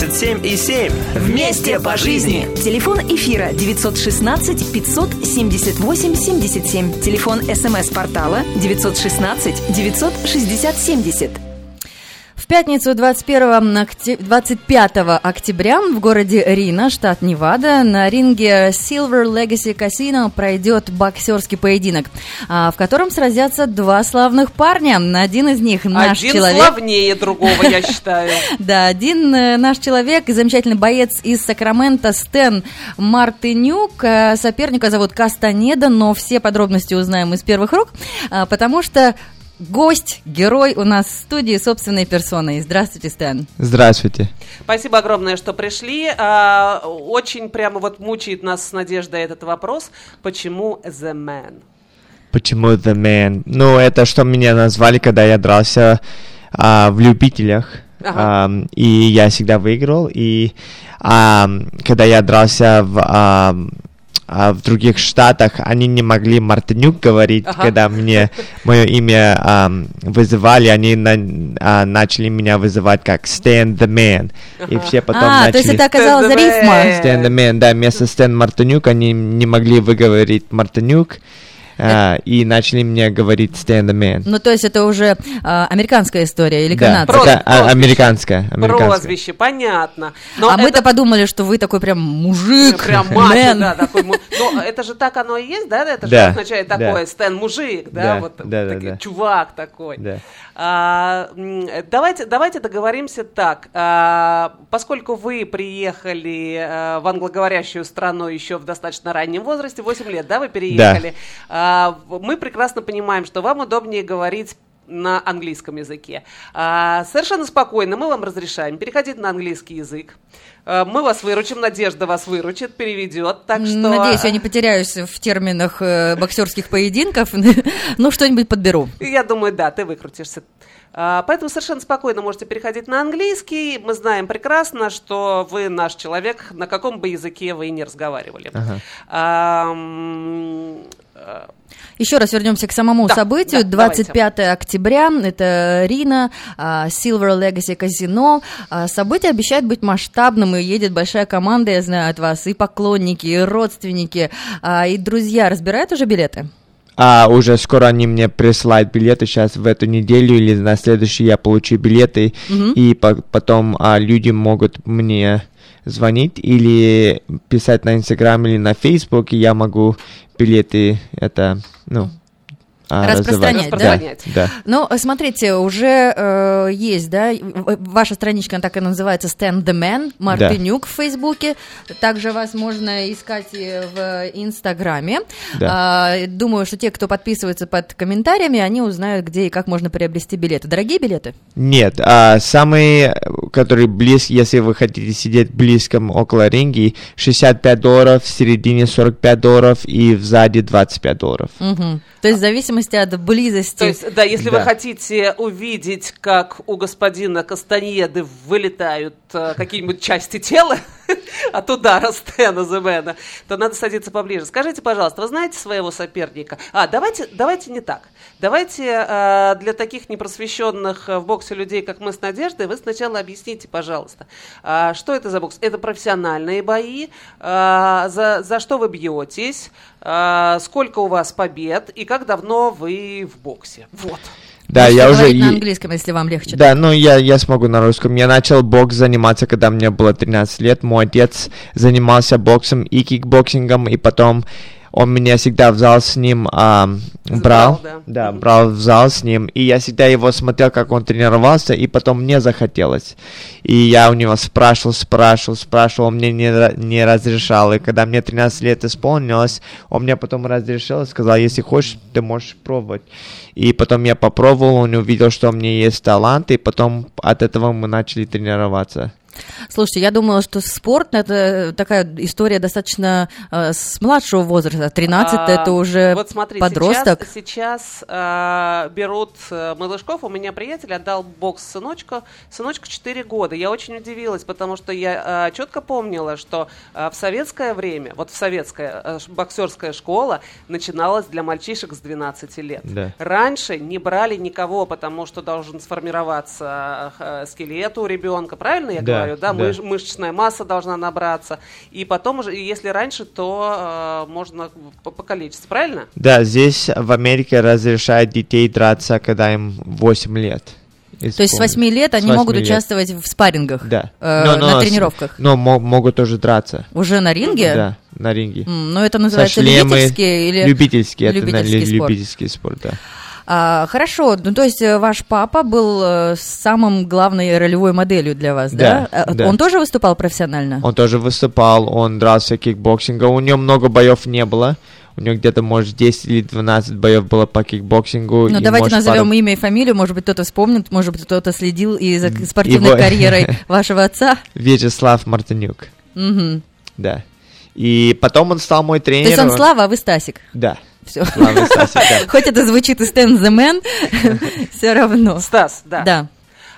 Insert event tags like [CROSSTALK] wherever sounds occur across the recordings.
87 и 7. Вместе по жизни. Телефон эфира 916 578 77. Телефон смс-портала 916 960 70. Пятницу 21 окте- 25 октября в городе Рина, штат Невада, на ринге Silver Legacy Casino пройдет боксерский поединок, а, в котором сразятся два славных парня. Один из них наш Один человек. славнее другого, я [LAUGHS] считаю. Да, один э, наш человек, замечательный боец из Сакрамента Стэн Мартынюк. Э, Соперника зовут Кастанеда, но все подробности узнаем из первых рук, а, потому что гость, герой у нас в студии собственной персоной. Здравствуйте, Стэн. Здравствуйте. Спасибо огромное, что пришли. А, Очень прямо вот мучает нас с Надеждой этот вопрос. Почему The Man? Почему The Man? Ну, это что меня назвали, когда я дрался а, в любителях. Ага. Ам, и я всегда выиграл. И ам, когда я дрался в, ам, а, в других штатах, они не могли Мартынюк говорить, Ага. когда мне мое имя ам, вызывали, они на- а, начали меня вызывать как Stan the Man. И все потом а, начали... то есть это оказалась Stan the рифма. Man. Да, вместо Стэн Мартынюк они не могли выговорить Мартынюк, а, и начали мне говорить Стэн Мен. Ну, то есть это уже а, американская история или Да, канадская? Прос- это а, прозвище. американская. американская. Прозвище, понятно. Но а мы-то это подумали, что вы такой прям мужик, Прям мачо, да, такой му- Но это же так оно и есть, да? Это же Да, означает да. такое, Стэн мужик, да, Да, вот да, да, да. чувак такой. Да. А, давайте, давайте договоримся так. А, поскольку вы приехали а, в англоговорящую страну еще в достаточно раннем возрасте, 8 лет, да, вы переехали, А, в- мы прекрасно понимаем, что вам удобнее говорить на английском языке. А, совершенно спокойно мы вам разрешаем переходить на английский язык. А, мы вас выручим, Надежда вас выручит, переведет. Так что... Надеюсь, я не потеряюсь в терминах э, боксерских поединков. [LAUGHS] ну, что-нибудь подберу. Я думаю, да, ты выкрутишься. А, Поэтому совершенно спокойно можете переходить на английский. Мы знаем прекрасно, что вы наш человек, на каком бы языке вы и не разговаривали. А, м, а, Еще раз вернемся к самому Да, событию. да, 25 октября, это Рина, а, Silver Legacy Casino. А, Событие обещает быть масштабным, и едет большая команда, я знаю от вас, и поклонники, и родственники, а, и друзья. Разбирают уже билеты? А уже скоро они мне присылают билеты, сейчас в эту неделю или на следующую я получу билеты, и по- потом а, люди могут мне звонить или писать на Инстаграм или на Фейсбук, и я могу билеты это, ну, а, Распространять, раздавать. да? Распространять. Да. Ну, смотрите, уже э, есть, да, ваша страничка она так и называется Stand the Man, Мартынюк в Фейсбуке. Также вас можно искать в Инстаграме. Да. А, думаю, что те, кто подписывается под комментариями, они узнают, где и как можно приобрести билеты. Дорогие билеты? Нет, а самые, которые близко, если вы хотите сидеть близко около ринги, 65 долларов, в середине 45 долларов и сзади 25 долларов. Мгм. То есть в зависимости от близости. То есть, да, если вы Да. хотите увидеть, как у господина Кастаньеды вылетают э, какие-нибудь части тела [LAUGHS] [LAUGHS] от удара Стэна Земена, то надо садиться поближе. Скажите, пожалуйста, вы знаете своего соперника? А, давайте, давайте не так. Давайте э, для таких непросвещенных э, в боксе людей, как мы с Надеждой, вы сначала объясните, пожалуйста, а, что это за бокс? Это профессиональные бои, а, за, за что вы бьетесь, а, сколько у вас побед и как давно вы в боксе. Вот. Да, Можете я уже... на английском, если вам легче. Да, ну я, я смогу на русском. Я начал бокс заниматься, когда мне было 13 лет. Мой отец занимался боксом и кикбоксингом, и потом он меня всегда в зал с ним а, брал. Забрал, да. Мгм. брал в зал с ним. И я всегда его смотрел, как он тренировался, и потом мне захотелось. И я у него спрашивал, спрашивал, спрашивал, он мне не, не разрешал. И когда мне 13 лет исполнилось, он мне потом разрешил и сказал, если хочешь, ты можешь пробовать. И потом я попробовал, он увидел, что у меня есть талант, и потом от этого мы начали тренироваться. Слушайте, я думала, что спорт это такая история достаточно э, с младшего возраста. 13 А, это уже вот смотри, подросток. Сейчас, сейчас, а, берут э, малышков. У меня приятель отдал бокс сыночку. Сыночку 4 года. Я очень удивилась, потому что я а, четко помнила, что а, в советское время, вот в советская ш- боксерская школа начиналась для мальчишек с 12 лет. Да. Раньше не брали никого, потому что должен сформироваться э, скелет у ребенка, правильно я Да, говорю? Да, да. мыш- мышечная масса должна набраться. И потом уже, если раньше, то э, можно по, по количеству, правильно? Да, здесь в Америке разрешают детей драться, когда им 8 лет. То есть с 8 лет они 8 могут лет. участвовать в спаррингах, Да. э, Но- но на тренировках. Но мо- могут тоже драться. Уже на ринге? Да, на ринге. Но это Со называется шлемы- любительские или... Любительский, это любительский спорт? любительский спорт, да. А, хорошо, ну то есть э, ваш папа был э, самым главной ролевой моделью для вас, да? Да, А, да. Он тоже выступал профессионально? Он тоже выступал, он дрался кикбоксингом. У него много боев не было. У него где-то, может, 10 или 12 боев было по кикбоксингу. Ну, давайте может, назовем пару- имя и фамилию, может быть, кто-то вспомнит, может быть, кто-то следил и за спортивной его- [LAUGHS] карьерой вашего отца. Вячеслав Мартынюк, Мгм. да. И потом он стал мой То тренер. есть он Слава, а вы Стасик. Да. Все. Слава Стасик, да. [LAUGHS] Хоть это звучит из Stan the Man, все равно. Стас, да. Да.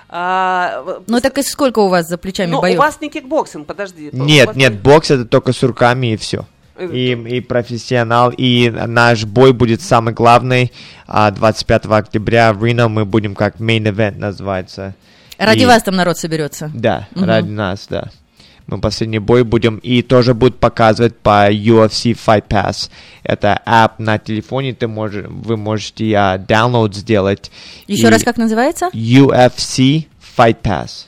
А, Ну так и сколько у вас за плечами ну, у боев? вас не кикбоксинг, подожди. Нет, вас нет, не- бокс это только с руками и все. Э, И, и профессионал, и наш бой будет самый главный а, 25 октября в Рино. Мы будем как main event называется. Ради И- вас там народ соберется. Да, Мгм. ради нас, да. Мы последний бой будем и тоже будут показывать по UFC Fight Pass. Это app на телефоне, ты можешь, вы можете а, download сделать. Еще И раз, как называется? UFC Fight Pass.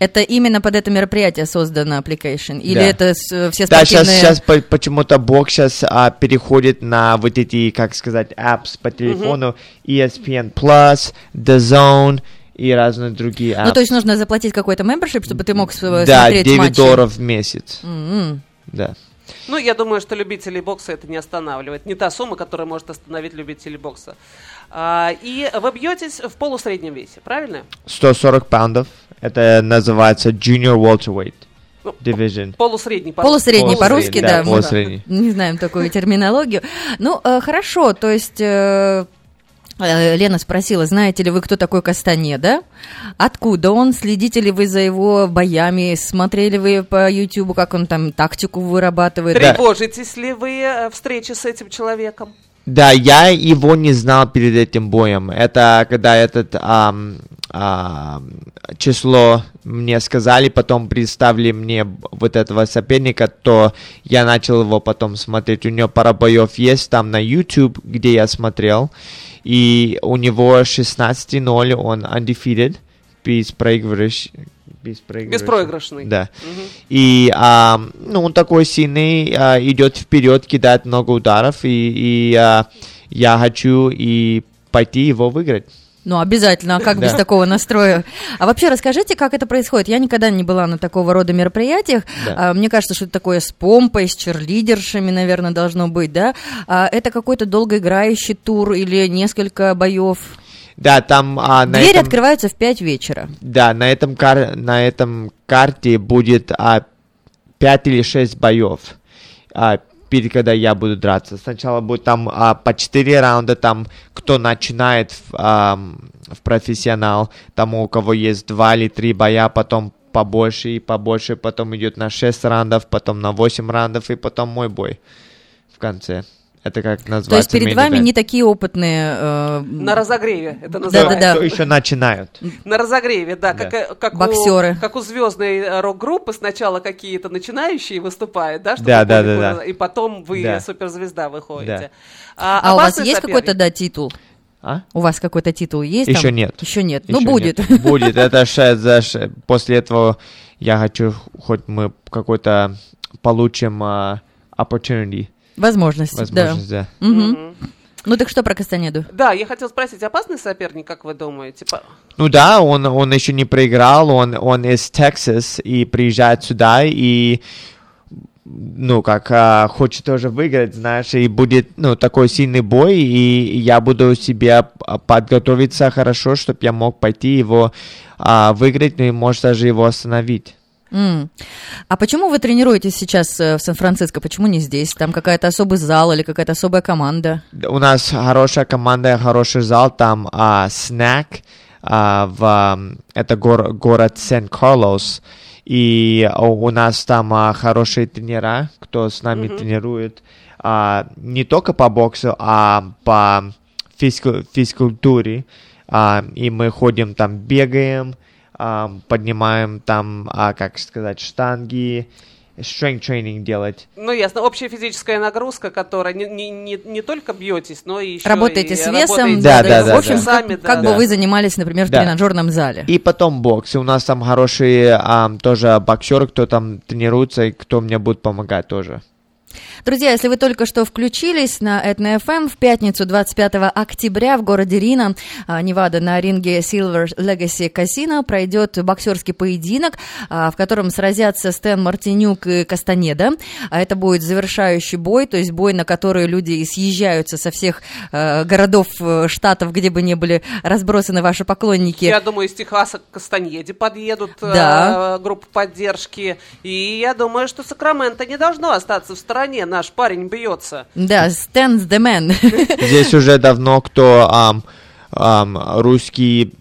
Это именно под это мероприятие создано application? Или Да. это э, все Да, сейчас, спортивные... сейчас по- почему-то бокс сейчас а, переходит на вот эти, как сказать, apps по телефону. E ESPN Plus, The Zone и разные другие apps. Ну, то есть нужно заплатить какой-то membership, чтобы ты мог с- да, смотреть 9 матчи? долларов в месяц. М-м. Да. Ну, я думаю, что любителей бокса это не останавливает. Не та сумма, которая может остановить любителей бокса. А, и вы бьетесь в полусреднем весе, правильно? 140 паундов. Это называется Junior Welterweight Ну, Division. Полусредний. по- Полусредний по-русски, да. да, мы полусредний. Не знаем такую терминологию. Ну, э, хорошо, то есть... э, Лена спросила, знаете ли вы, кто такой Кастанеда? Откуда он? Следите ли вы за его боями? Смотрели вы по Ютубу, как он там тактику вырабатывает? Да. Тревожитесь ли вы э, встрече с этим человеком? Да, я его не знал перед этим боем. Это когда этот ам, ам, число мне сказали, потом представили мне вот этого соперника, то я начал его потом смотреть. У него пара боев есть там на YouTube, где я смотрел. И у него 16-0, он undefeated, без проигрыш... Беспроигрышный. Беспроигрышный. Да. Мгм. И а, ну, он такой сильный, а, идет вперед, кидает много ударов, и, и а, я хочу и пойти его выиграть. Ну, обязательно, а как Да. без такого настроя? А вообще расскажите, как это происходит? Я никогда не была на такого рода мероприятиях. Да. А, мне кажется, что это такое с помпой, с черлидершами, наверное, должно быть, да? А, это какой-то долгоиграющий тур или несколько боев? Да, там а, на Двери этом, открываются в 5 вечера. да, на этом кар, на этом карте будет а, 5 или 6 боев. А, перед когда я буду драться. Сначала будет там а, по 4 раунда, там кто начинает в, ам, в профессионал, там у кого есть 2 или 3 боя, потом побольше и побольше, потом идет на 6 раундов, потом на 8 раундов и потом мой бой в конце. Это как называется То есть перед вами не такие опытные... э, На разогреве это Да, называется. да, да. Кто еще начинают. На разогреве, да, Да. как, э, как, Боксеры. У, как у звездной э, рок-группы сначала какие-то начинающие выступают, да, чтобы Да, да, да, да. и потом вы Да. суперзвезда выходите. Да. А, А у вас есть какой-то, да, титул? А? У вас какой-то титул есть? Еще там? нет. Еще нет. ну, Ещё будет. нет. Будет. Это ше- за ше- после этого я хочу, хоть мы какой-то получим а, opportunity, Возможность, возможность, да. да. Мгм. Мгм. Ну так что про Кастанеду? Да, я хотел спросить, опасный соперник, как вы думаете? По- Ну да, он, он еще не проиграл, он, он из Texas и приезжает сюда, и ну, как а, хочет тоже выиграть, знаешь, и будет, ну, такой сильный бой, и я буду себя а, подготовиться хорошо, чтобы я мог пойти его а, выиграть, ну, и, может, даже его остановить. М. А почему вы тренируетесь сейчас э, в Сан-Франциско? Почему не здесь? Там какая-то особый зал или какая-то особая команда? Да, У нас хорошая команда, хороший зал, там а, Snack, а, в, это гор- город Сен-Карлос, и а, у нас там а, хорошие тренера, кто с нами тренирует, а, не только по боксу, а по физку- физкультуре, А, и мы ходим там, бегаем, поднимаем там, а, как сказать, штанги, strength training делать. Ну, ясно. Общая физическая нагрузка, которая не, не, не, не только бьетесь, но и еще Работаете и с весом? работаете Да, да, да, В общем, да. как, весами, да. как бы Да. вы занимались, например, в Да. тренажерном зале. И потом бокс. И у нас там хорошие ам, тоже боксеры, кто там тренируется, и кто мне будет помогать тоже. Друзья, если вы только что включились на Этно ФМ в пятницу 25 октября в городе Рина, а, Невада, на ринге Silver Legacy Casino пройдет боксерский поединок, а, в котором сразятся Стэн Мартинюк и Кастанеда. А Это будет завершающий бой, то есть бой, на который люди съезжаются со всех городов, э, штатов, где бы ни были разбросаны ваши поклонники. Я думаю, из Техаса к Кастаньеде подъедут Да. э, группа поддержки. И я думаю, что Сакраменто не должно остаться в стороне. Наш парень бьется. Да, Стэн the Man. [LAUGHS] Здесь уже давно кто ам, ам, русские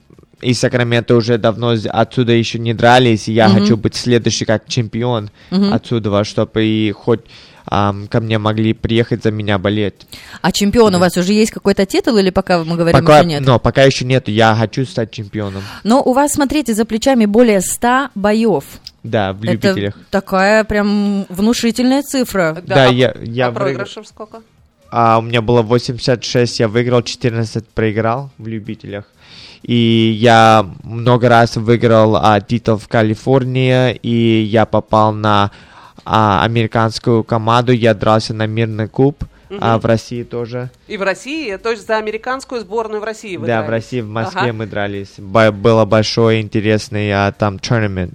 из Сакрамента уже давно отсюда еще не дрались, и я хочу быть следующий как чемпион отсюда, чтобы и хоть ам, ко мне могли приехать за меня болеть. А чемпион у вас уже есть какой-то титул или пока мы говорим, Пока, еще нет? но пока еще нету, я хочу стать чемпионом. Но у вас, смотрите, за плечами более 100 боев. Да, в любителях. Это такая прям внушительная цифра. Да, а, я- я а проигрышев сколько? А у меня было 86, я выиграл, 14 проиграл в любителях. И я много раз выиграл а, титул в Калифорнии, и я попал на а, американскую команду, я дрался на мирный куб, а, в России тоже. И в России, то есть за американскую сборную в России вы да, в дрались? России, в Москве Ага. мы дрались. Бо- было большой интересный а, там tournament.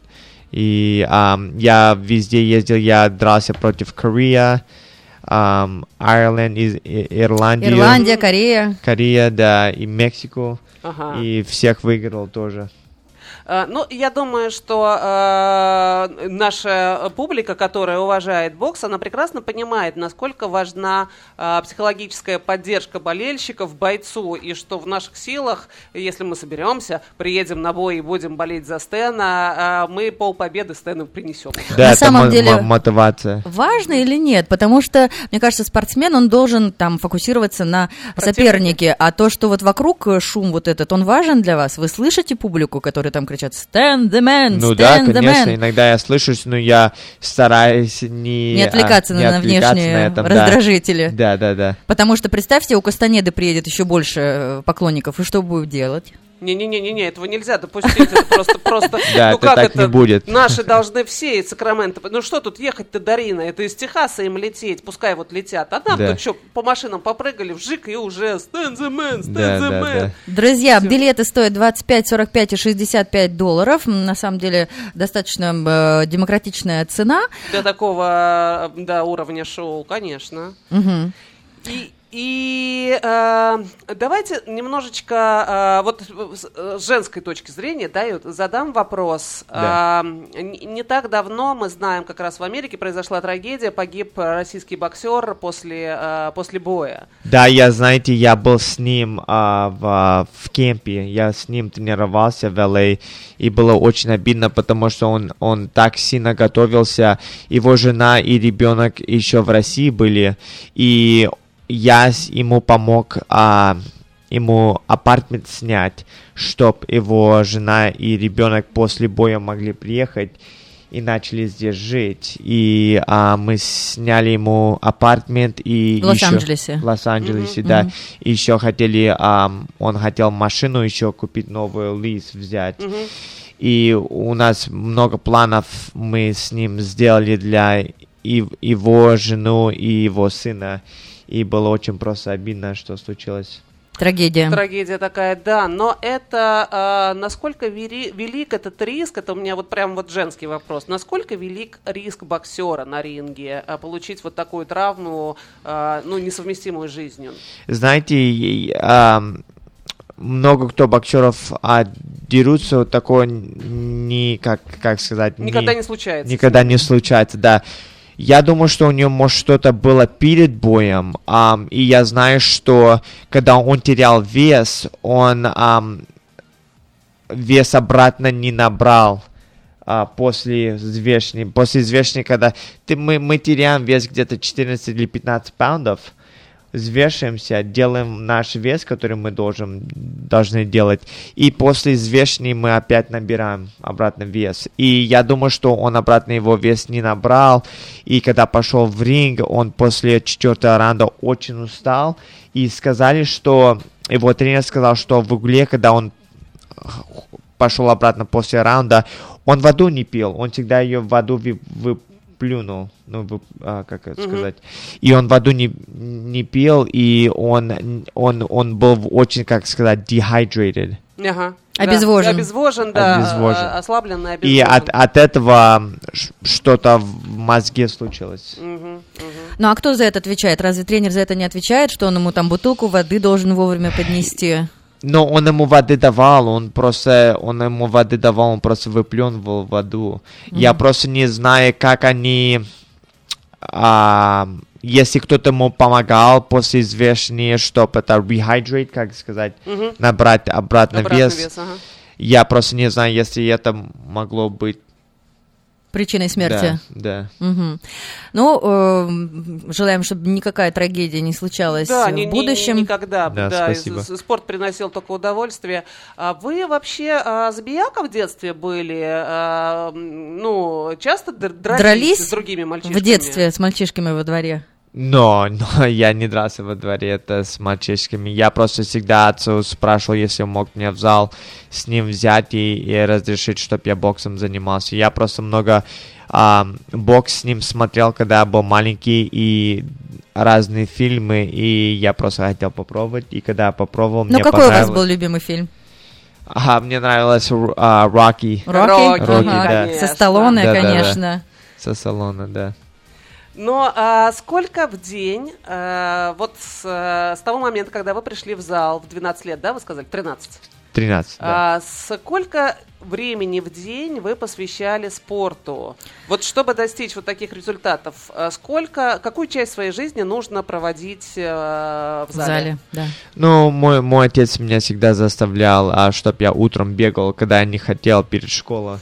И ам, я везде ездил, я дрался против Корея, ам, Ireland, из, И- Ирландию. Ирландия, Корея. Корея, да, и Мексику. Ага. И всех выиграл тоже. Э, Ну, я думаю, что э, наша публика, которая уважает бокс, она прекрасно понимает, насколько важна э, психологическая поддержка болельщиков бойцу, и что в наших силах, если мы соберемся, приедем на бой и будем болеть за Стена, э, мы полпобеды Стэну принесем. Да, На это самом мо- деле- мо- мотивация. Важно или нет? Потому что, мне кажется, спортсмен, он должен там фокусироваться на Противнике. сопернике. А то, что вот вокруг шум вот этот, он важен для вас? Вы слышите публику, которые там кричат «Stand the man! Ну stand да, the конечно, man!» иногда я слышусь, но я стараюсь не... Не отвлекаться а, на, не на отвлекаться внешние на этом, да. раздражители. Да, да, да. Потому что, представьте, у Кастанеды приедет еще больше э, поклонников, и что будет делать? Не-не-не-не, этого нельзя допустить. Это просто, просто. [LAUGHS] Да, ну это как так это? не будет. Наши должны все из Сакрамента. Ну что тут ехать-то, Дарина? Это из Техаса им лететь, пускай вот летят. А нам Да. тут что, по машинам попрыгали, вжик, и уже stand the man, stand Да, the да, man. да. Друзья, Всё. билеты стоят 25, 45 и 65 долларов. На самом деле, достаточно э, демократичная цена. Для такого, э, да, уровня шоу, конечно. Мгм. И, и э, давайте немножечко, э, вот с э, женской точки зрения, да, вот задам вопрос. Да. Э, не, не так давно, мы знаем, как раз в Америке произошла трагедия, погиб э, российский боксер после, э, после боя. Да, я, знаете, я был с ним а, в, в кемпе, я с ним тренировался в LA, и было очень обидно, потому что он, он так сильно готовился, его жена и ребенок еще в России были, и я ему помог а, ему апартмент снять, чтобы его жена и ребенок после боя могли приехать и начали здесь жить. И а, мы сняли ему апартмент и В Лос-Анджелесе. в Лос-Анджелесе, да. И еще хотели, ам, он хотел машину еще купить новую, лиз взять. И у нас много планов мы с ним сделали для и- его жену и его сына. И было очень просто обидно, что случилось. Трагедия. Трагедия такая, да. Но это а, насколько вери- велик этот риск? Это у меня вот прям вот женский вопрос. Насколько велик риск боксера на ринге а, получить вот такую травму, а, ну несовместимую с жизнью? Знаете, ам, много кто боксеров а, дерутся, вот такое не, как, как сказать, Никогда не случается. Никогда не случается, да. Я думаю, что у него, может, что-то было перед боем, ам, и я знаю, что когда он терял вес, он ам, вес обратно не набрал а, после взвешивания. После взвешивания, когда ты, мы, мы теряем вес где-то 14 или 15 паундов, взвешиваемся, делаем наш вес, который мы должен, должны делать, и после взвешивания мы опять набираем обратно вес. И я думаю, что он обратно его вес не набрал, и когда пошел в ринг, он после четвертого раунда очень устал, и сказали, что его тренер сказал, что в угле, когда он пошел обратно после раунда, он воду не пил, он всегда ее в воду вы- выплюнул, ну, а, как это Мгм. сказать, и он воду не, не пил, и он, он, он был в очень, как сказать, dehydrated. Ага. Обезвожен. Да, обезвожен, да. Обезвожен. а, Ослабленный, обезвожен. И от, от этого что-то в мозге случилось. Мгм, мгм. Ну а кто за это отвечает? Разве тренер за это не отвечает, что он ему там бутылку воды должен вовремя поднести? Но он ему воды давал, он просто, он ему воды давал, он просто выплюнул воду. Я просто не знаю, как они, а, если кто-то ему помогал после взвешивания, чтобы это rehydrate, как сказать, Мгм. набрать обратно, Обратный вес. вес, ага. Я просто не знаю, если это могло быть. Причиной смерти? Да, да. Мгм. Ну, э, желаем, чтобы никакая трагедия не случалась Да, в ни- ни- будущем. никогда. Да, Да, спасибо. спорт приносил только удовольствие. А вы вообще а, забияка в детстве были? А, ну, часто др- дрались, Дрались с другими мальчишками? В детстве с мальчишками во дворе. Но, [LAUGHS] но я не дрался во дворе это с мальчишками. Я просто всегда отцу спрашивал, если он мог меня в зал с ним взять и, и разрешить, чтобы я боксом занимался. Я просто много а, бокс с ним смотрел, когда я был маленький, и разные фильмы, и я просто хотел попробовать. И когда я попробовал, Ну, мне какой у вас понравилось. был любимый фильм? Ага, мне нравилось а, Рокки Рокки? Рокки, Ага, да. Со Сталлоне, Да, да, да. конечно. со салона, да. Но а, сколько в день, а, вот с, с того момента, когда вы пришли в зал в 12 лет, да, вы сказали, 13? 13, да. А, сколько времени в день вы посвящали спорту? Вот чтобы достичь вот таких результатов, а, сколько, какую часть своей жизни нужно проводить а, в В зале? зале, да. Ну, мой, мой отец меня всегда заставлял, а, чтобы я утром бегал, когда я не хотел перед школой.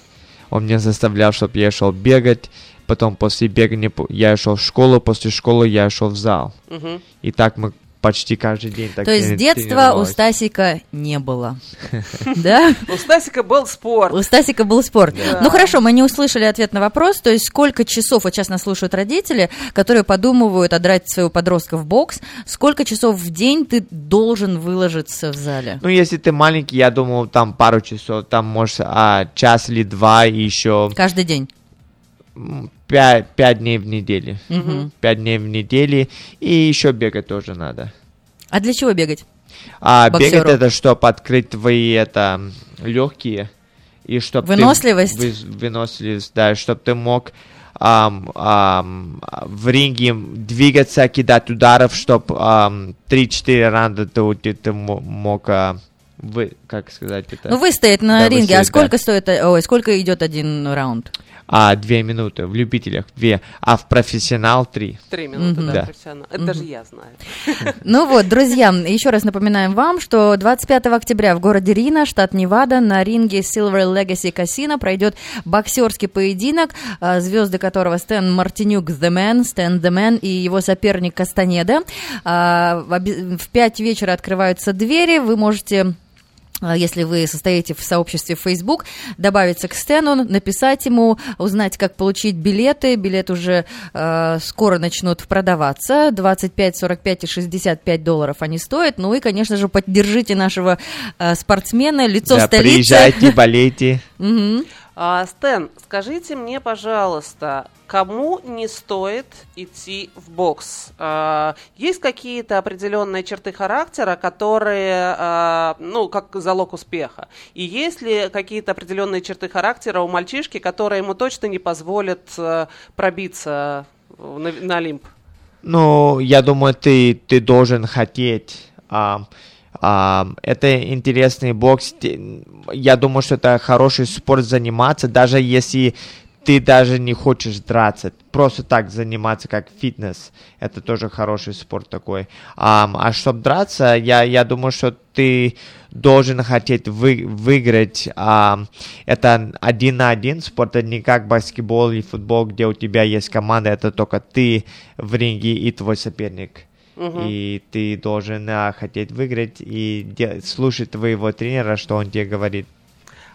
Он меня заставлял, чтобы я шел бегать. Потом после бегания я шел в школу, после школы я шел в зал. Мгм. И так мы почти каждый день так То есть детства у. Стасика не было. [LAUGHS] Да? У Стасика был спорт. У Стасика был спорт. Ну хорошо, мы не услышали ответ на вопрос. То есть сколько часов, вот сейчас нас слушают родители, которые подумывают отдрать своего подростка в бокс, сколько часов в день ты должен выложиться в зале? Ну, если ты маленький, я думал, там пару часов, там, может, а, час или два, и еще Каждый день. М, пять, пять дней в неделю. Мгм. Пять дней в неделю, и еще бегать тоже надо. А для чего бегать? А Боксеру. бегать это, чтобы открыть твои это легкие и чтобы Выносливость? выносливость, да, чтобы ты мог ам, ам, в ринге двигаться, кидать ударов, чтобы 3-4 раунда ты, ты, ты мо- мог а, вы, как сказать это? Ну, выстоять на Да, ринге. А выстоять, сколько да. стоит, э, ой, сколько идет один раунд? А, две минуты, в любителях две, а в профессионал три. Три минуты, Мгм. да, Да. профессионал. Это даже я знаю. [LAUGHS] Ну вот, друзья, еще раз напоминаем вам, что 25 октября в городе Рина, штат Невада, на ринге Silver Legacy Casino пройдет боксерский поединок, а, звезды которого Стэн Мартинюк The Man, Стэн The Man и его соперник Кастанеда. А, В оби- в 5 вечера открываются двери, вы можете если вы состоите в сообществе Facebook, добавиться к Стэну, написать ему, узнать, как получить билеты. Билеты уже э, скоро начнут продаваться. 25, 45 и 65 долларов они стоят. Ну и, конечно же, поддержите нашего э, спортсмена, лицо да, столицы. приезжайте, болейте. Мгм. А, Стэн, скажите мне, пожалуйста, кому не стоит идти в бокс? А, есть какие-то определенные черты характера, которые, а, ну, как залог успеха? И есть ли какие-то определенные черты характера у мальчишки, которые ему точно не позволят а, пробиться на, на Олимп? Ну, я думаю, ты, ты должен хотеть. А, это интересный бокс. Я думаю, что это хороший спорт заниматься, даже если ты даже не хочешь драться, просто так заниматься как фитнес, это тоже хороший спорт такой. Ам, а чтобы драться, я, я думаю, что ты должен хотеть вы, выиграть. Ам, это один на один спорт, это не как баскетбол или футбол, где у тебя есть команда, это только ты в ринге и твой соперник. И ты должен а, хотеть выиграть и де- слушать твоего тренера, что он тебе говорит.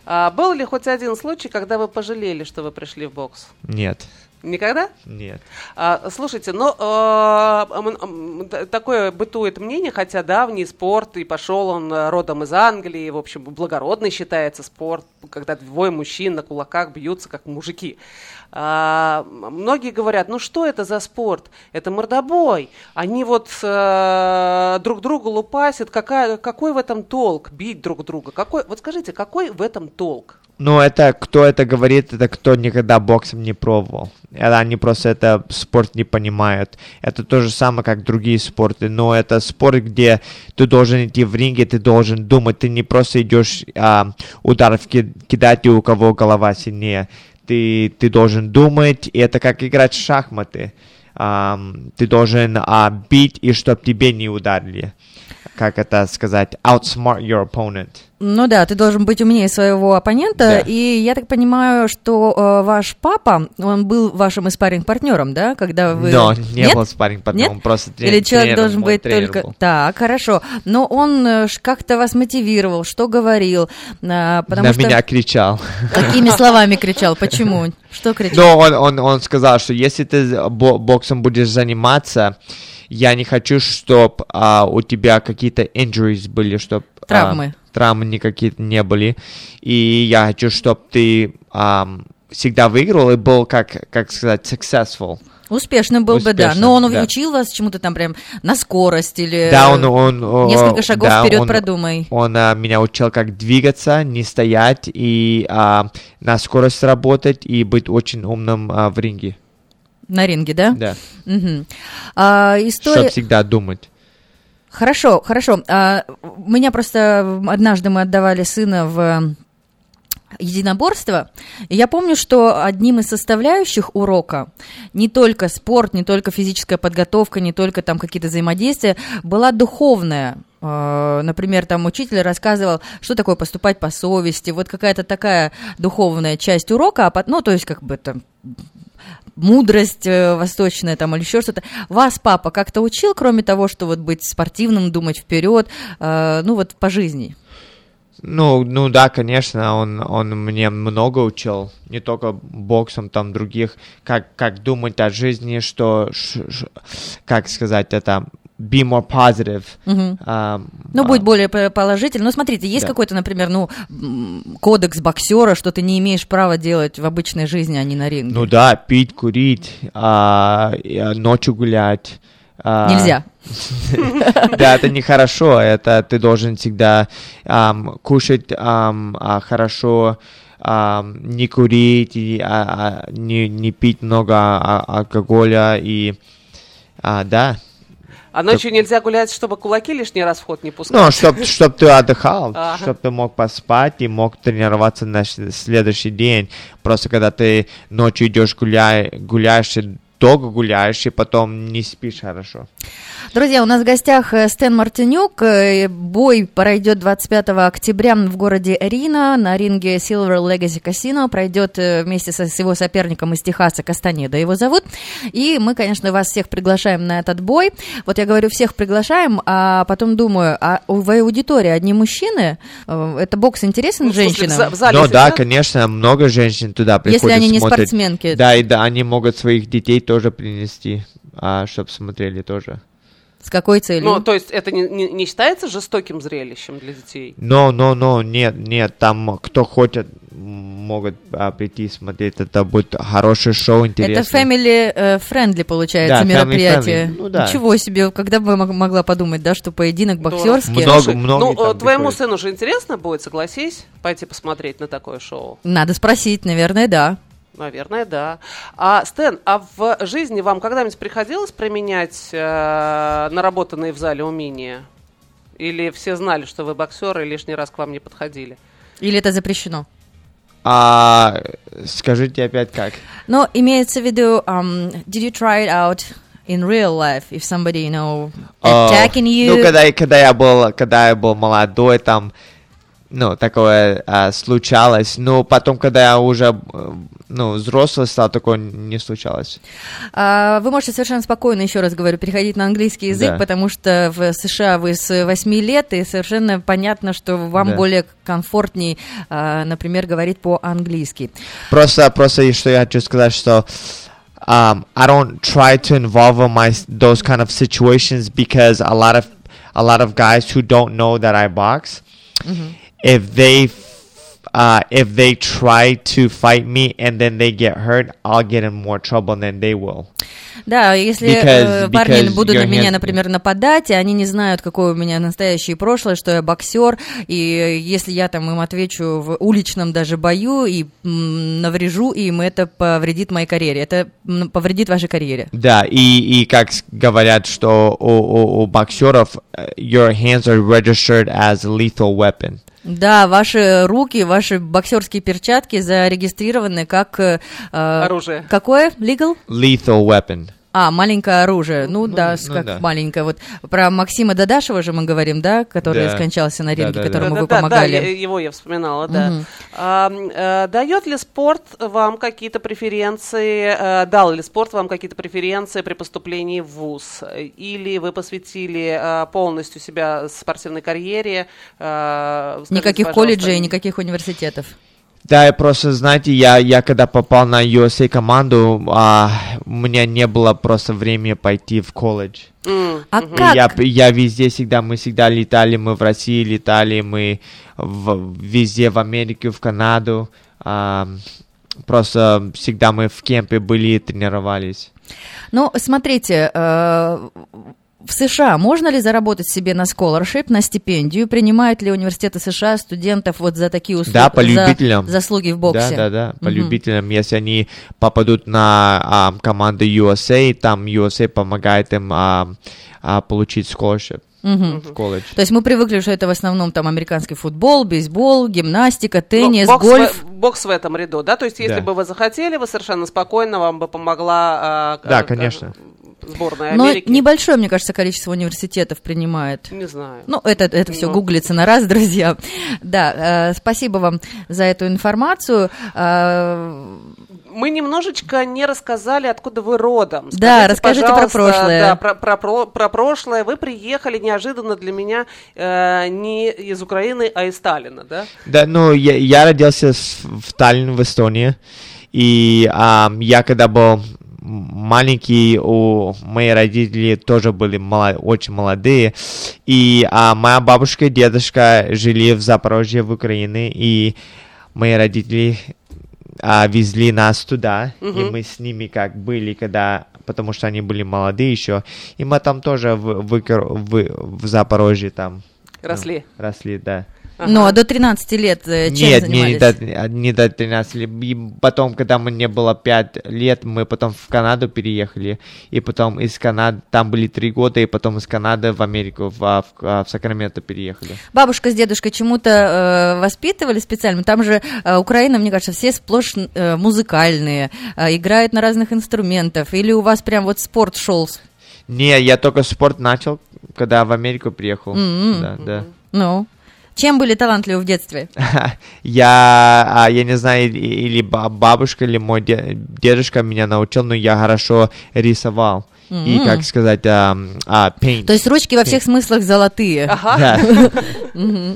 А, был ли хоть один случай, когда вы пожалели, что вы пришли в бокс? Нет, Никогда? нет. А, слушайте, ну, э, т- такое бытует мнение, хотя давний спорт, и пошел он э, родом из Англии, в общем, благородный считается спорт, когда двое мужчин на кулаках бьются, как мужики. А, многие говорят, ну что это за спорт? Это мордобой. Они вот э, друг друга лупасят. Какая, какой в этом толк бить друг друга? Какой, вот скажите, какой в этом толк? Ну, это кто это говорит, это кто никогда боксом не пробовал. Это они просто это спорт не понимают. Это то же самое, как другие спорты. Но это спорт, где ты должен идти в ринге, ты должен думать. Ты не просто идешь а, ударов ки- кидать, и у кого голова сильнее. Ты, ты должен думать, и это как играть в шахматы. Ам, ты должен а, бить, и чтоб тебе не ударили. Как это сказать? Outsmart your opponent. Ну да, ты должен быть умнее своего оппонента, Да. и я так понимаю, что э, ваш папа, он был вашим испаринг партнером, да, когда вы... Но не Нет? был спарринг Нет? он просто трен- Или человек тренером, должен быть тренер только... был. Так, хорошо. Но он э, как-то вас мотивировал, что говорил, а, потому на что... меня кричал. [LAUGHS] Какими словами кричал? Почему? Что кричал? Но он, он, он сказал, что если ты бо- боксом будешь заниматься, я не хочу, чтобы у тебя какие-то injuries были, чтобы Травмы. Травмы никакие не были. И я хочу, чтобы ты ам, всегда выиграл и был, как, как сказать, successful. Успешно был бы, да. Успешно, Но он да. учил вас чему-то там прям на скорость или... Да, он, он, Несколько шагов да, вперед он- продумай. Он а, меня учил, как двигаться, не стоять и а, на скорость работать и быть очень умным а, в ринге. На ринге, да? Да. Мгм. А, история... Чтобы всегда думать. Хорошо, хорошо. А, меня просто однажды мы отдавали сына в единоборство. Я помню, что одним из составляющих урока не только спорт, не только физическая подготовка, не только там какие-то взаимодействия, была духовная. Э, Например, там учитель рассказывал, что такое поступать по совести, вот какая-то такая духовная часть урока, а ну, то есть как бы там мудрость э, восточная там или еще что-то. Вас папа как-то учил, кроме того, что вот быть спортивным, думать вперед, э, ну вот по жизни? Ну, ну да, конечно, он, он мне много учил, не только боксом, там других, как, как думать о жизни, что, ш- ш- как сказать это, be more positive. Мгм. А, Ну, а, будь более п- положительным. Ну, смотрите, есть Да. какой-то, например, ну, кодекс боксера, что ты не имеешь права делать в обычной жизни, а не на ринге. Ну да, пить, курить, а, а, ночью гулять. а, Нельзя. [LAUGHS] Да, это нехорошо, это ты должен всегда кушать а, хорошо, не курить, и, а, а, не, пить много а- алкоголя и а, да. А ночью нельзя гулять, чтобы кулаки лишний раз в ход не пускать? Ну, чтобы чтоб ты отдыхал, [LAUGHS] Ага. чтобы ты мог поспать и мог тренироваться на следующий день. Просто когда ты ночью идешь гуляй, гуляешь, долго гуляешь, и потом не спишь хорошо. Друзья, у нас в гостях э, Стэн Мартинюк. Э, Бой пройдет 25 октября в городе Рино на ринге Silver Legacy Casino. Пройдет э, вместе со, с его соперником из Техаса Кастанеда его зовут. И мы, конечно, вас всех приглашаем на этот бой. Вот я говорю, всех приглашаем, а потом думаю, а у- в аудитории одни мужчины? Это бокс интересен Ну, женщинам? в зале Ну да, конечно, много женщин туда приходят, Если они не смотрят. спортсменки. Да, и да, они могут своих детей тоже принести, а, чтобы смотрели тоже. С какой целью? Ну, то есть это не, не- не считается жестоким зрелищем для детей? Но, но, но, нет, нет, там кто хочет, могут а, прийти смотреть, это будет хорошее шоу, Это интересно. family э, friendly, получается, Да, family мероприятие. friendly. Ну да. Ничего себе, когда бы мог- могла подумать, да, что поединок боксерский. Много, Слушай, многие ну, э, твоему приходят. сыну же интересно будет, согласись, пойти посмотреть на такое шоу? Надо спросить, наверное, да. Наверное, да. А, Стэн, а в жизни вам когда-нибудь приходилось применять э, наработанные в зале умения? Или все знали, что вы боксер и лишний раз к вам не подходили? Или это запрещено? А, скажите опять как? Но имеется в виду, um, did you try it out in real life if somebody, you know, А, attacking you? Ну, когда, я- когда я был, когда я был молодой, там, ну, такое а, случалось. Но потом, когда я уже, э, ну, взрослый стал, такое не случалось. А, Вы можете совершенно спокойно, еще раз говорю, переходить на английский язык, Да. потому что в США вы с 8 лет, и совершенно понятно, что вам Да. более комфортней, а, например, говорить по-английски. Просто, просто, что я хочу сказать, что um, I don't try to involve in my those kind of situations because a lot of a lot of guys who don't know that I box, if they uh, if they try to fight me and then they get hurt, I'll get in more trouble than they will. Да, если Because- э, парни because будут на меня, например, нападать, и они не знают, какое у меня настоящее прошлое, что я боксер, и если я там им отвечу в уличном даже бою и наврежу им, это повредит моей карьере, это повредит вашей карьере. Да, и, и как говорят, что у, у, у боксеров uh, your hands are registered as a lethal weapon. Да, ваши руки, ваши боксерские перчатки зарегистрированы как... э, э, Оружие. Какое? Legal? Lethal weapon. А, маленькое оружие. Ну, Ну, да, ну как да. маленькое. Вот про Максима Дадашева же мы говорим, да, который Да. скончался на ринге, Да-да-да. которому вы Да-да-да, помогали. Да, его я вспоминала, да. Мгм. А, э, дает ли спорт вам какие-то преференции, э, дал ли спорт вам какие-то преференции при поступлении в ВУЗ? Или вы посвятили э, полностью себя спортивной карьере? Скажите, Никаких пожалуйста, колледжей, никаких университетов. Да, и просто, знаете, я, я когда попал на USA команду, а, у меня не было просто времени пойти в колледж. м, А И как? Я, я везде всегда, мы всегда летали, мы в России летали, мы в- везде в Америке, в Канаду. а, просто всегда мы в кемпе были и тренировались. Ну, смотрите, э, в США можно ли заработать себе на scholarship, на стипендию? Принимают ли университеты США студентов вот за такие услуги? Да, по за любителям. заслуги в боксе? Да, да, да, по Мгм. любителям. Если они попадут на а, команду USA, там USA помогает им а, а, получить scholarship Мгм. в колледж. То есть мы привыкли, что это в основном там американский футбол, бейсбол, гимнастика, Ну, теннис, бокс, гольф. В, бокс в этом ряду, да? То есть, если Да. бы вы захотели, вы совершенно спокойно, вам бы помогла а, Да, а, конечно. Сборная Но Америки. небольшое, мне кажется, количество университетов принимает. Не знаю. Ну, это, это все Ну. гуглится на раз, [LAUGHS] друзья. Да, э, спасибо вам за эту информацию. Э, Мы немножечко не рассказали, откуда вы родом. Да, Скажите, расскажите про прошлое. Да, про, про, про- про прошлое. Вы приехали неожиданно для меня э, не из Украины, а из Сталина, да? Да, ну, я, я родился в Таллине, в Эстонии, и ам, я когда был м- маленький, у мои родители тоже были мало- очень молодые, и а, моя бабушка и дедушка жили в Запорожье, в Украине, и мои родители а, везли нас туда, и Мгм. мы с ними как были, когда, потому что они были молодые еще, и мы там тоже в, в, в, в Запорожье там ну, Росли. росли, да. Ну, а до 13 лет э, чем Нет, не занимались? до, не до 13 лет. И потом, когда мне было 5 лет, мы потом в Канаду переехали. И потом из Канады, там были 3 года, и потом из Канады в Америку, в, в, а, в Сакраменто переехали. Бабушка с дедушкой чему-то э, воспитывали специально? Там же э, Украина, мне кажется, все сплошь э, музыкальные, э, играют на разных инструментах. Или у вас прям вот спорт шел? Не, я только спорт начал, когда в Америку приехал. М-м. Да, да. Ну, чем были талантливы в детстве? [LAUGHS] Я, а, я не знаю, и- или ба- бабушка, или мой де- дедушка меня научил, но я хорошо рисовал. И, М. как сказать, а, а, paint. То есть ручки во всех смыслах золотые. [LAUGHS] Ага. [LAUGHS]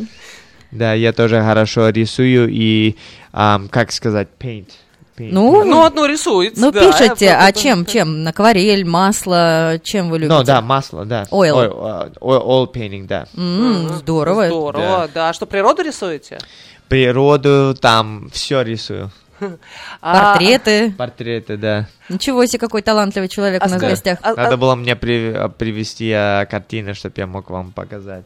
Да. Я тоже хорошо рисую и, как сказать, paint. Paint. Ну, Ну, одно рисуете. ну да, пишите, я- а чем, чем? Акварель, масло, чем вы любите? Ну, да, масло, да. Oil. Ой, а, oil, oil painting, да. М, здорово. Здорово, да. А что, природу рисуете? Природу, там, все рисую. А- Портреты. Портреты, да. Ничего себе, какой талантливый человек у нас в гостях. а- Надо а- было мне при- привезти а, картины, чтобы я мог вам показать.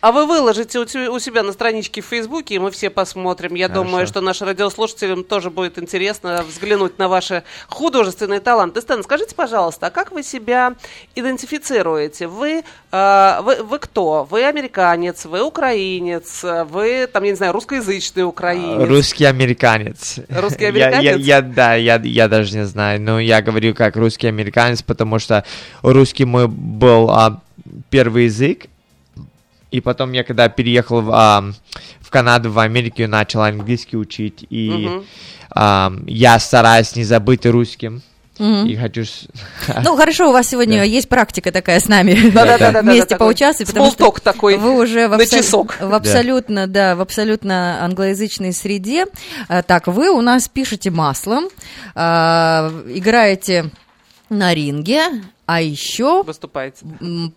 А вы выложите у, себя на страничке в Фейсбуке, и мы все посмотрим. Я Хорошо. думаю, что нашим радиослушателям тоже будет интересно взглянуть на ваши художественные таланты. Стэн, скажите, пожалуйста, а как вы себя идентифицируете? Вы, э, вы, вы кто? Вы американец, вы украинец, вы, там, я не знаю, русскоязычный украинец? Русский американец. Русский Я- я- американец? Я, да, я, я даже не знаю, но я говорю как русский американец, потому что русский мой был а, первый язык, и потом я когда переехал в, а, в Канаду, в Америку, начал английский учить, и Мгм. а, я стараюсь не забыть русским, Мгм. и хочу... [LAUGHS] Ну, хорошо, у вас сегодня Да. есть практика такая с нами. Да-да-да-да-да, Вместе поучаствовать, потому что смолток такой вы уже в, абсол- часок. в абсолютно, да, в абсолютно англоязычной среде. А, Так, вы у нас пишете маслом, а, играете на ринге, а еще Выступаете.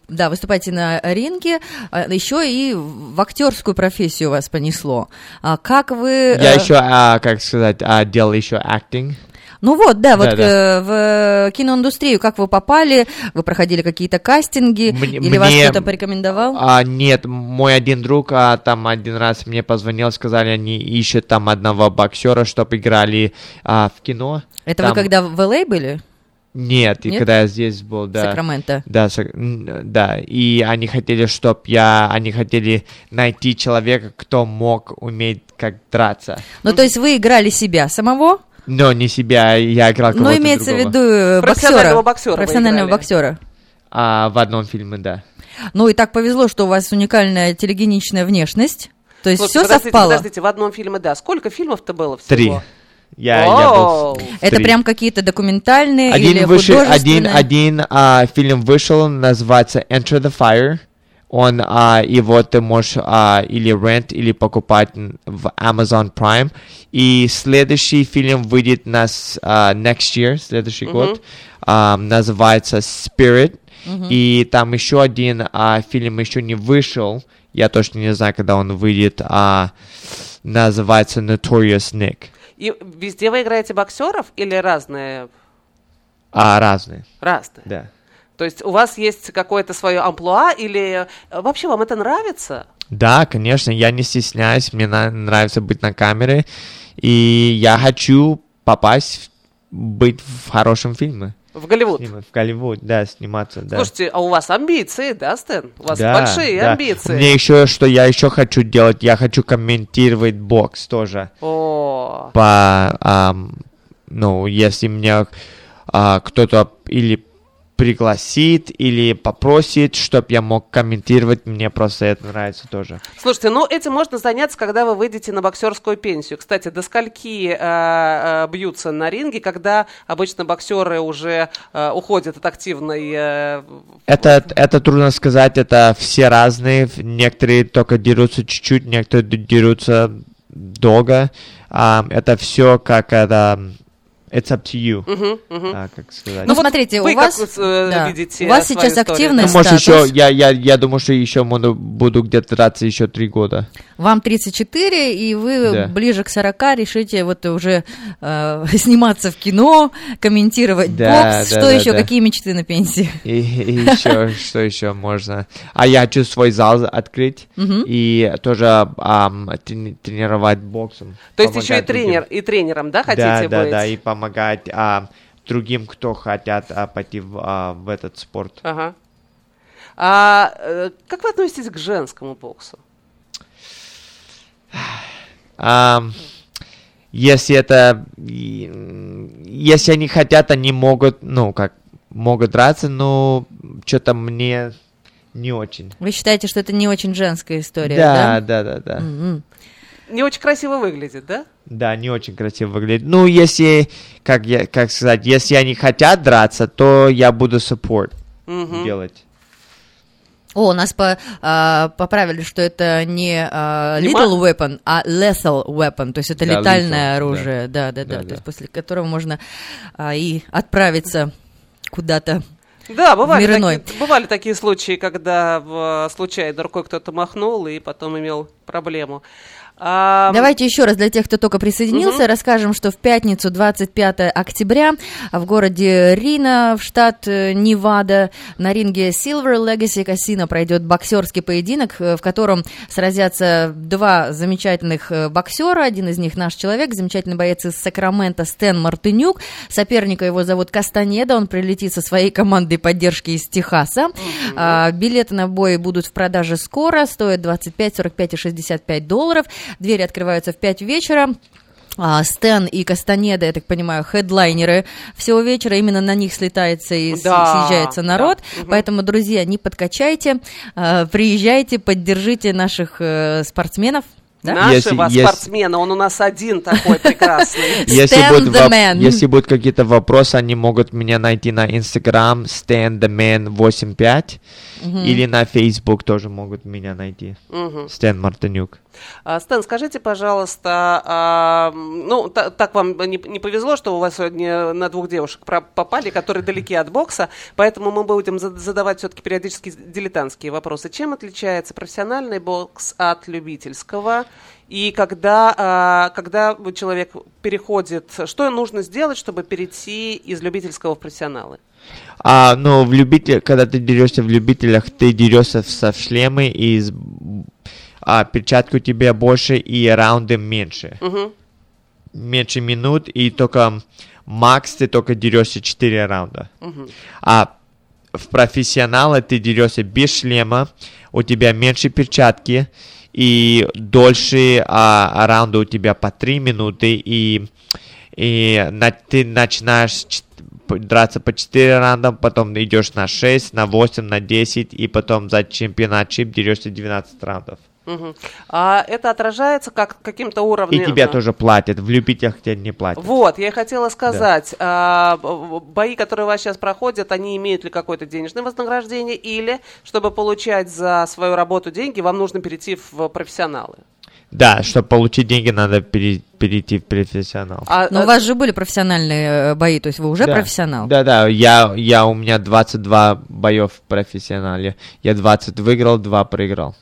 Да, выступаете на ринге, а, еще и в актерскую профессию вас понесло. А Как вы... Я э, еще, а, как сказать, а, делал еще acting. Ну вот, да, вот Да, да. э, в киноиндустрию как вы попали? Вы проходили какие-то кастинги? Мне- или вас мне- кто-то порекомендовал? А, нет, мой один друг а, там один раз мне позвонил, сказали, они ищут там одного боксера, чтобы играли а, в кино. Это там- вы когда в LA были? Нет, и Нет? когда я здесь был, да. Сакраменто. Да, Сак- да, и они хотели, чтобы я, они хотели найти человека, кто мог уметь как драться. Ну, то есть вы играли себя самого, Но не себя, я играл но кого-то имеется в другого. виду э, Профессионального боксера. Профессионального боксера. А, в одном фильме, да. Ну и так повезло, что у вас уникальная телегеничная внешность. То есть Слушайте, все подождите, совпало. Подождите, в одном фильме, да. Сколько фильмов-то было всего? Три. Я, я был... Это три. прям какие-то документальные или Один, вышел, один, художественные? один а, фильм вышел, называется Enter the Fire. Он, а, его ты можешь а, или rent, или покупать в Amazon Prime. И следующий фильм выйдет на с- а, next year, следующий год. А, называется Spirit. И там еще один а, фильм еще не вышел. Я точно не знаю, когда он выйдет. А, называется Notorious Nick. И везде вы играете боксеров или разные? А, разные, Разные. да. То есть у вас есть какое-то свое амплуа или э, вообще вам это нравится? Да, конечно, я не стесняюсь, мне нравится быть на камере, и я хочу попасть, в- быть в хорошем фильме, В Голливуд. Снима- в Голливуд, да, сниматься, да. Слушайте, а у вас амбиции, да, Стэн? У вас Да, большие да. амбиции. Мне еще, что я еще хочу делать, я хочу комментировать бокс тоже. О, По, ам, ну, если меня а, кто-то или пригласит, или попросит, чтобы я мог комментировать, мне просто это нравится тоже. слушайте, ну этим можно заняться, когда вы выйдете на боксерскую пенсию. Кстати, до скольки э, э, бьются на ринге, когда обычно боксеры уже э, уходят от активной... э, Это, это трудно сказать, это все разные. Некоторые только дерутся чуть-чуть, некоторые дерутся долго. А, это все как это... It's up to you. мгм, мгм. А, как сказать. Ну, вот смотрите, вы у вас, как, э, да, видите у вас сейчас историю? активный Ну, может, еще, я, я, я думаю, что еще буду, буду где-то драться еще три года. Вам 34, и вы Да. ближе к 40 решите вот уже э, [LAUGHS] сниматься в кино, комментировать Да, бокс. да, Что да, еще? да. Какие мечты на пенсии? [LAUGHS] И, еще, [LAUGHS] что еще можно? А я хочу свой зал открыть и тоже тренировать боксом. То есть еще и тренер, и тренером, да, хотите да, быть? да, да, и помогать а, другим, кто хотят а, пойти в, а, в этот спорт. Ага. А э, как вы относитесь к женскому боксу? [SIGHS] Ам, если это, если они хотят, они могут, ну, как, могут драться, но что-то мне не очень. Вы считаете, что это не очень женская история, да? Да, да, да, да. Мгм. Не очень красиво выглядит, да? Да, не очень красиво выглядит. Ну, если, как, я, как сказать, если они хотят драться, то я буду support Мгм. делать. О, нас по, а, поправили, что это не а, Не little weapon, а lethal weapon, то есть это Да, летальное lethal, оружие, да, да, да, Да, то да. есть после которого можно а, и отправиться куда-то. Да, бывали Мирной. такие, бывали такие случаи, когда в, случайно рукой кто-то махнул и потом имел проблему. А, Давайте еще раз для тех, кто только присоединился, расскажем, что в пятницу 25 октября в городе Рина, в штат э, Невада, на ринге Silver Legacy Casino пройдет боксерский поединок, э, в котором сразятся два замечательных э, боксера. Один из них наш человек, замечательный боец из Сакрамента Стэн Мартынюк. Соперника его зовут Кастанеда, он прилетит со своей командой поддержки из Техаса. А, билеты на бой будут в продаже скоро, стоят 25, 45 и 65 долларов. Двери открываются в 5 вечера. А, Стэн и Кастанеда, я так понимаю, хедлайнеры всего вечера, именно на них слетается и Да, съезжается народ. да. Поэтому, друзья, не подкачайте, а, приезжайте, поддержите наших э, спортсменов. Да? Нашего Если спортсмена, он у нас один такой прекрасный. [LAUGHS] Если Stand будут, the воп- man. если будут какие-то вопросы, они могут меня найти на Instagram standtheman85 или на Facebook тоже могут меня найти. Мгм. Стэн Мартынюк. А, Стэн, скажите, пожалуйста, а, ну, та- так вам не, не повезло, что у вас сегодня на двух девушек про- попали, которые далеки от бокса, поэтому мы будем за- задавать все-таки периодически дилетантские вопросы. Чем отличается профессиональный бокс от любительского? И когда, а, когда человек переходит, что нужно сделать, чтобы перейти из любительского в профессионалы? А, ну, в любитель, когда ты дерешься в любителях, ты дерешься со шлемы и с, а, перчатки у тебя больше и раунды меньше. Мгм. Меньше минут и только макс ты только дерешься 4 раунда. Мгм. А в профессионала ты дерешься без шлема, у тебя меньше перчатки и дольше а, раунда у тебя по 3 минуты и, и на- ты начинаешь драться по 4 раунда, потом идешь на 6, на 8, на 10 и потом за чемпионат чип дерешься 12 раундов. Мгм. А это отражается как каким-то И уровнем? тебя а, тоже платят, в любителях тебе не платят. Вот, я и хотела сказать, а, б- б- бои, которые у вас сейчас проходят, они имеют ли какое-то денежное вознаграждение, или, чтобы получать за свою работу деньги, вам нужно перейти в профессионалы? Да, чтобы получить деньги, надо пере- перейти в профессионал. А, Но э, у вас же были профессиональные э, бои, то есть вы уже Да. профессионал. Да, да, я, я, у меня 22 боев в профессионале. Я 20 выиграл, 2 проиграл.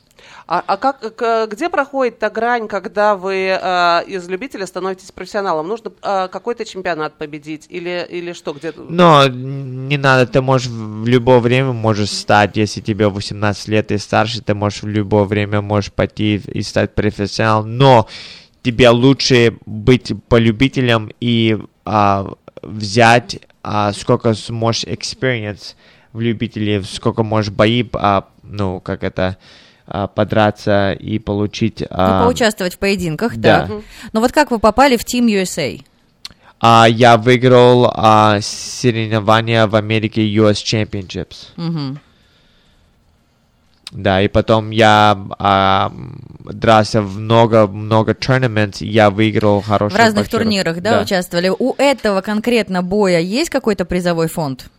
А- а как, где проходит та грань, когда вы а, из любителя становитесь профессионалом? Нужно а, какой-то чемпионат победить или, или что? Где... Но не надо, ты можешь в любое время можешь стать, если тебе 18 лет и старше, ты можешь в любое время можешь пойти и стать профессионалом, но тебе лучше быть по любителям и а, взять, а, сколько сможешь experience в любителе, сколько можешь бои, а, ну, как это, а, подраться и получить... Ну, а, поучаствовать в поединках, да. да. Но вот как вы попали в Team USA? а, я выиграл а, соревнования в Америке US Championships. Мгм. Да, и потом я а, дрался в много-много и я выиграл В хороших разных боксеров. турнирах, да, участвовали. У этого конкретно боя есть какой-то призовой фонд?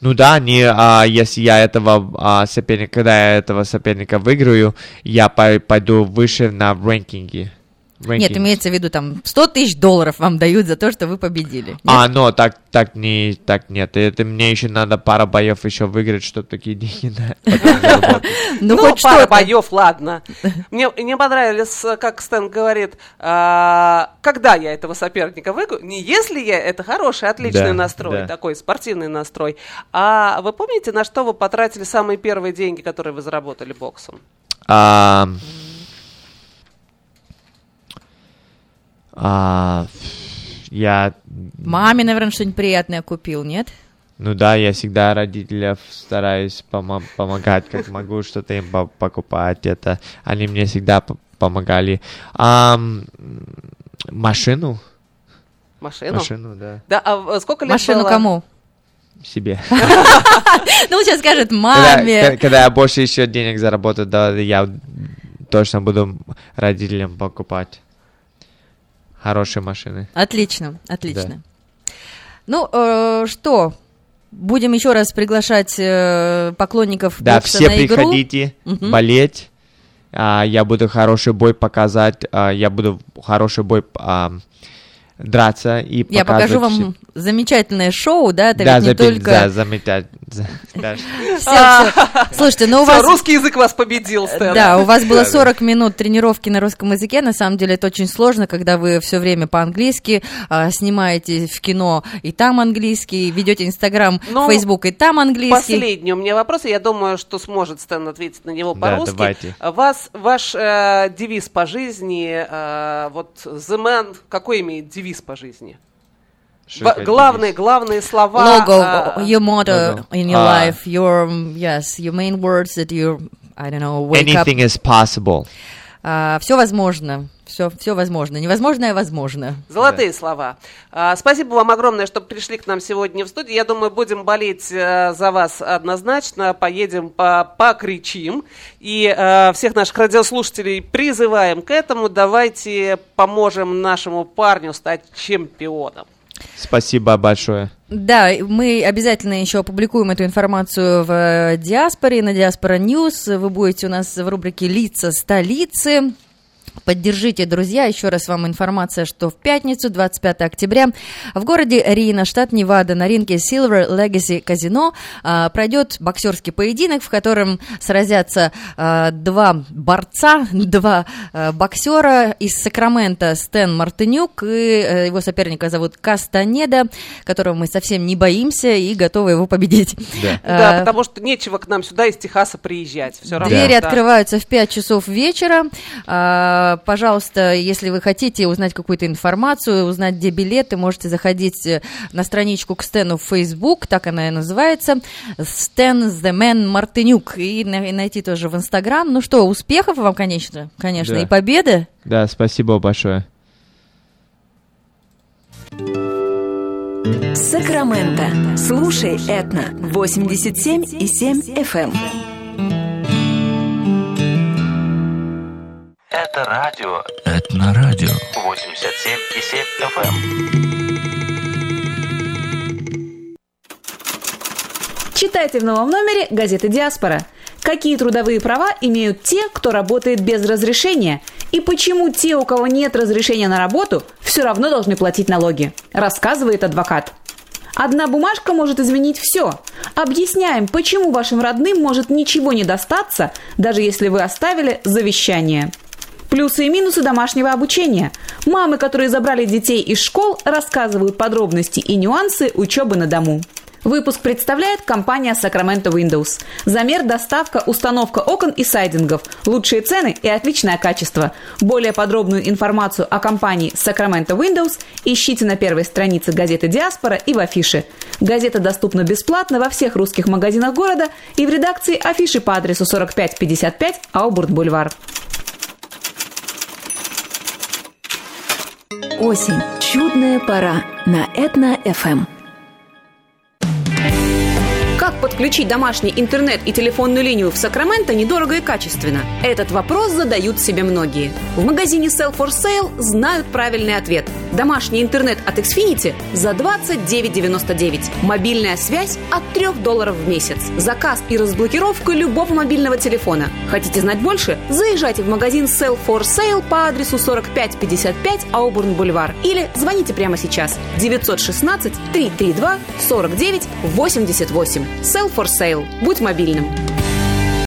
Ну да, не, а, если я этого а, соперника, когда я этого соперника выиграю, я пой- пойду выше на рэнкинге. Нет, имеется в виду там 100 тысяч долларов вам дают за то, что вы победили. Нет? А, ну так, так не, так нет. Это мне еще надо пара боев еще выиграть, чтобы такие деньги на-. [LAUGHS] Ну, хоть пара боев, ладно. Мне, мне понравилось, как Стэн говорит, а, когда я этого соперника выиграю, не если я, это хороший, отличный настрой, такой спортивный настрой. А вы помните, на что вы потратили самые первые деньги, которые вы заработали боксом? А, а, я, Маме, наверное, что-нибудь приятное купил, нет? ну да, я всегда родителям стараюсь помо- помогать, как могу, что-то им по- покупать. Это они мне всегда п- помогали. Ам, машину, Машину? машину, да, Да, а сколько лет Машину было? кому? себе. [LAUGHS] Ну, сейчас скажет маме. когда я больше еще денег заработаю, да, я точно буду родителям покупать хорошие машины. Отлично, отлично. Ну, э, что, будем еще раз приглашать э, поклонников Да, все на игру. приходите болеть. А, я буду хороший бой показать. а, я буду хороший бой а, драться и Я покажу вам замечательное шоу, да, это Да, ведь не запи- только... да, заметать. за- да. [LAUGHS] Всё, всё. Слушайте, ну у вас... русский язык вас победил, Стэн. Да, у вас было 40 минут тренировки на русском языке. На самом деле это очень сложно, когда вы все время по-английски а, снимаете в кино и там английский, ведете Инстаграм, Ну, Фейсбук и там английский. Последний у меня вопрос, и я думаю, что сможет Стэн ответить на него по-русски. давайте. Вас, ваш э, девиз по жизни, э, вот The Man, какой имеет девиз по жизни? Это главные, главные слова. Logo, а, your motto Logo. in your А. life, your, yes, your main words that you, I don't know, wake up. Anything is possible. Все возможно, все, все возможно. Невозможное возможно. Золотые слова. А, спасибо вам огромное, что пришли к нам сегодня в студию. Я думаю, будем болеть э, за вас однозначно. Поедем, по покричим. И э, всех наших радиослушателей призываем к этому. Давайте поможем нашему парню стать чемпионом. Спасибо большое. Да, мы обязательно еще опубликуем эту информацию в Диаспоре, на Диаспора News. Вы будете у нас в рубрике «Лица столицы». Поддержите, друзья, еще раз вам информация, что в пятницу, 25 октября, в городе Рино, штат Невада, на ринке Silver Legacy Казино а, пройдет боксерский поединок, в котором сразятся а, два борца, [LAUGHS] два а, боксера из Сакрамента Стэн Мартынюк и э, его соперника зовут Кастанеда, которого мы совсем не боимся и готовы его победить. Да. [LAUGHS] Да, потому что нечего к нам сюда из Техаса приезжать. Все равно. Двери Да. открываются в 5 часов вечера. А, Пожалуйста, если вы хотите узнать какую-то информацию, узнать, где билеты, можете заходить э, на страничку к Стэну в Facebook, так она и называется, Стэн The Man Мартынюк, и на- и найти тоже в Инстаграм. Ну что, успехов вам, конечно, конечно, Да. и победы. Да, спасибо большое. Сакраменто. Слушай, Этна. 87 и 7 FM. Это радио Это на радио. 87 и 7 FM. Читайте в новом номере газеты «Диаспора». Какие трудовые права имеют те, кто работает без разрешения? И почему те, у кого нет разрешения на работу, все равно должны платить налоги? Рассказывает адвокат. Одна бумажка может изменить все. Объясняем, почему вашим родным может ничего не достаться, даже если вы оставили завещание. Плюсы и минусы домашнего обучения. Мамы, которые забрали детей из школ, рассказывают подробности и нюансы учебы на дому. Выпуск представляет компания Sacramento Windows. Замер, доставка, установка окон и сайдингов. Лучшие цены и отличное качество. Более подробную информацию о компании Sacramento Windows ищите на первой странице газеты «Диаспора» и в афише. Газета доступна бесплатно во всех русских магазинах города и в редакции афиши по адресу 4555 Аубурт-Бульвар. Осень. Чудная пора на Этна ФМ. Как подключить домашний интернет и телефонную линию в Сакраменто недорого и качественно? Этот вопрос задают себе многие. В магазине Sell for Sale знают правильный ответ. Домашний интернет от Xfinity за 29,99. Мобильная связь от 3 долларов в месяц. Заказ и разблокировка любого мобильного телефона. Хотите знать больше? Заезжайте в магазин Sell for Sale по адресу 4555 Аубурн Бульвар или звоните прямо сейчас 916 332 49 88. Sell for Sale. Будь мобильным.